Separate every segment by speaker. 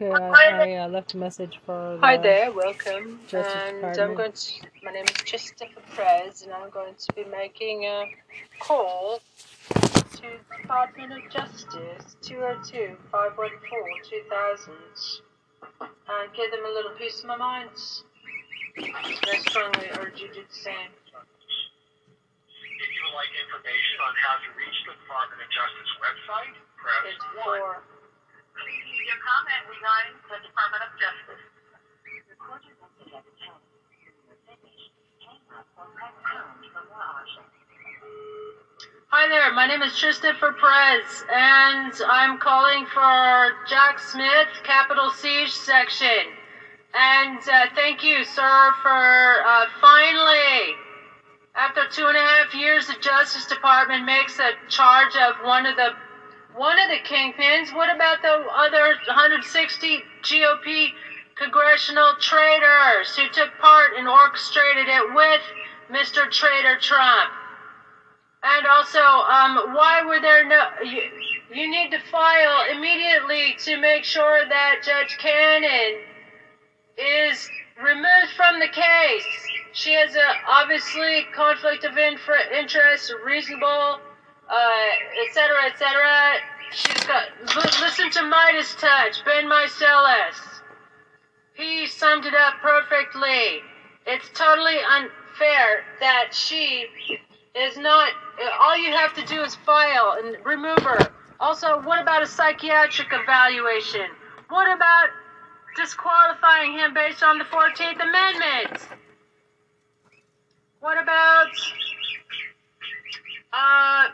Speaker 1: Okay, I, I uh, left a message for.
Speaker 2: Hi there, welcome.
Speaker 1: Justice
Speaker 2: and I'm
Speaker 1: Department.
Speaker 2: going to. My name is Christopher Perez, and I'm going to be making a call to the Department of Justice 202 514 2000 and give them a little piece of my mind. I strongly urge you to do the same.
Speaker 3: If you would like information on how to reach the Department of Justice website, press
Speaker 2: It's
Speaker 3: 1.
Speaker 2: for.
Speaker 3: Please leave your comment regarding the Department of Justice.
Speaker 4: Record your message at the tone. When you're finished, hang up or press pound for more options.
Speaker 2: Hi there, my name is Christopher Perez, and I'm calling for Jack Smith, Capitol Siege Section. And uh, thank you, sir, for uh, finally, after two and a half years, the Justice Department makes a charge of one of the one of the kingpins. What about the other 160 GOP congressional traitors who took part and orchestrated it with Mr. Traitor Trump? And also, um, why were there no? You, you need to file immediately to make sure that Judge Cannon is removed from the case. She has a obviously conflict of interest, reasonable, uh, etc. cetera, et. She's got. li- Listen to MeidasTouch, Ben Meiselas. He summed it up perfectly. It's totally unfair that she is not. All you have to do is file and remove her. Also, what about a psychiatric evaluation? What about disqualifying him based on the 14th Amendment? What about. Uh,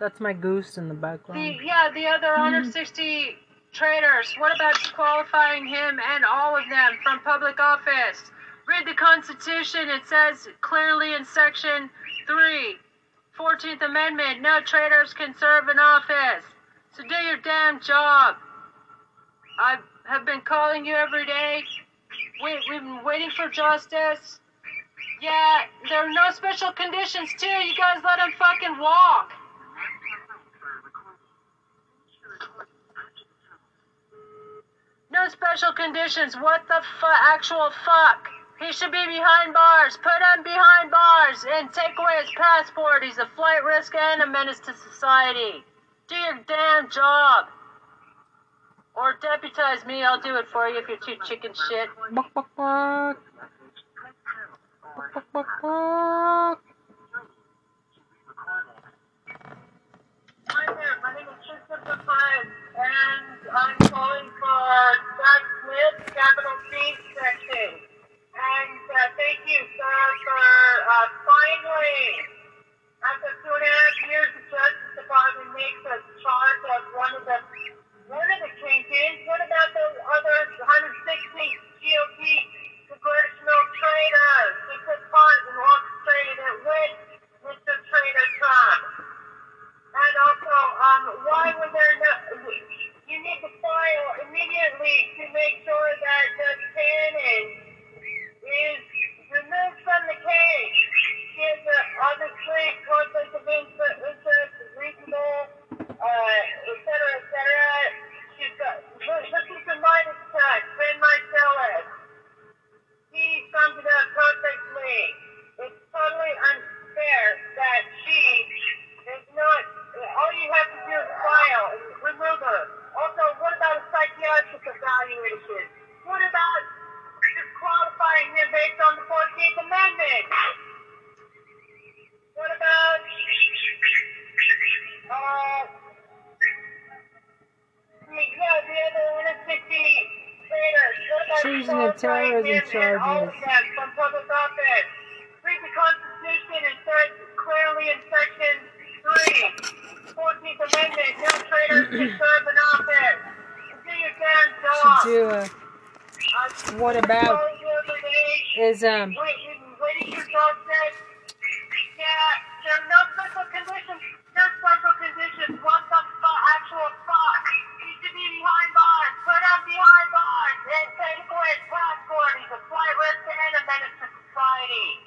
Speaker 1: That's my goose in the
Speaker 2: the,
Speaker 1: background.
Speaker 2: yeah, the other 160 traitors. What about disqualifying him and all of them from public office? Read the Constitution. It says clearly in Section 3, 14th Amendment, no traitors can serve in office. So do your damn job. I have been calling you every day. We, we've been waiting for justice. Yeah, there are no special conditions, too. You guys let him fucking walk. Special conditions. What the fu- actual fuck? He should be behind bars. Put him behind bars and take away his passport. He's a flight risk and a menace to society. Do your damn job. Or deputize me. I'll do it for you if you're too chicken shit.
Speaker 1: Buck, buck, buck. Buck, buck, buck, buck.
Speaker 2: Uh, finally, after two and a half years, the Justice Department makes a charge of one of the one of the kingpins. What about those other 160 GOP congressional traitors who took part and orchestrated it with Mr. Traitor Trump? And also, um, why were there no? You need to file immediately to make sure that Judge Cannon is removed from the case. She has a, obviously conflict of inter- interest, reasonable, uh, et cetera, et cetera. She's got. li- Listen to Midas Touch, Ben Meiselas. He sums it up perfectly. It's totally unfair that she is not. All you have to do is file and remove her. Also, what about a psychiatric evaluation? What about disqualifying him based on the 14th Amendment? What about. Uh. Yeah, the other 160 traitors. What about
Speaker 1: Treason and terrorism
Speaker 2: all of
Speaker 1: charges.
Speaker 2: them from public office? Read the Constitution. It says clearly in Section 3, 14th Amendment, no traitors can serve in office. Do your damn
Speaker 1: Should do a.
Speaker 2: I'm
Speaker 1: What about
Speaker 2: calling you every day.
Speaker 1: is um
Speaker 2: Friday.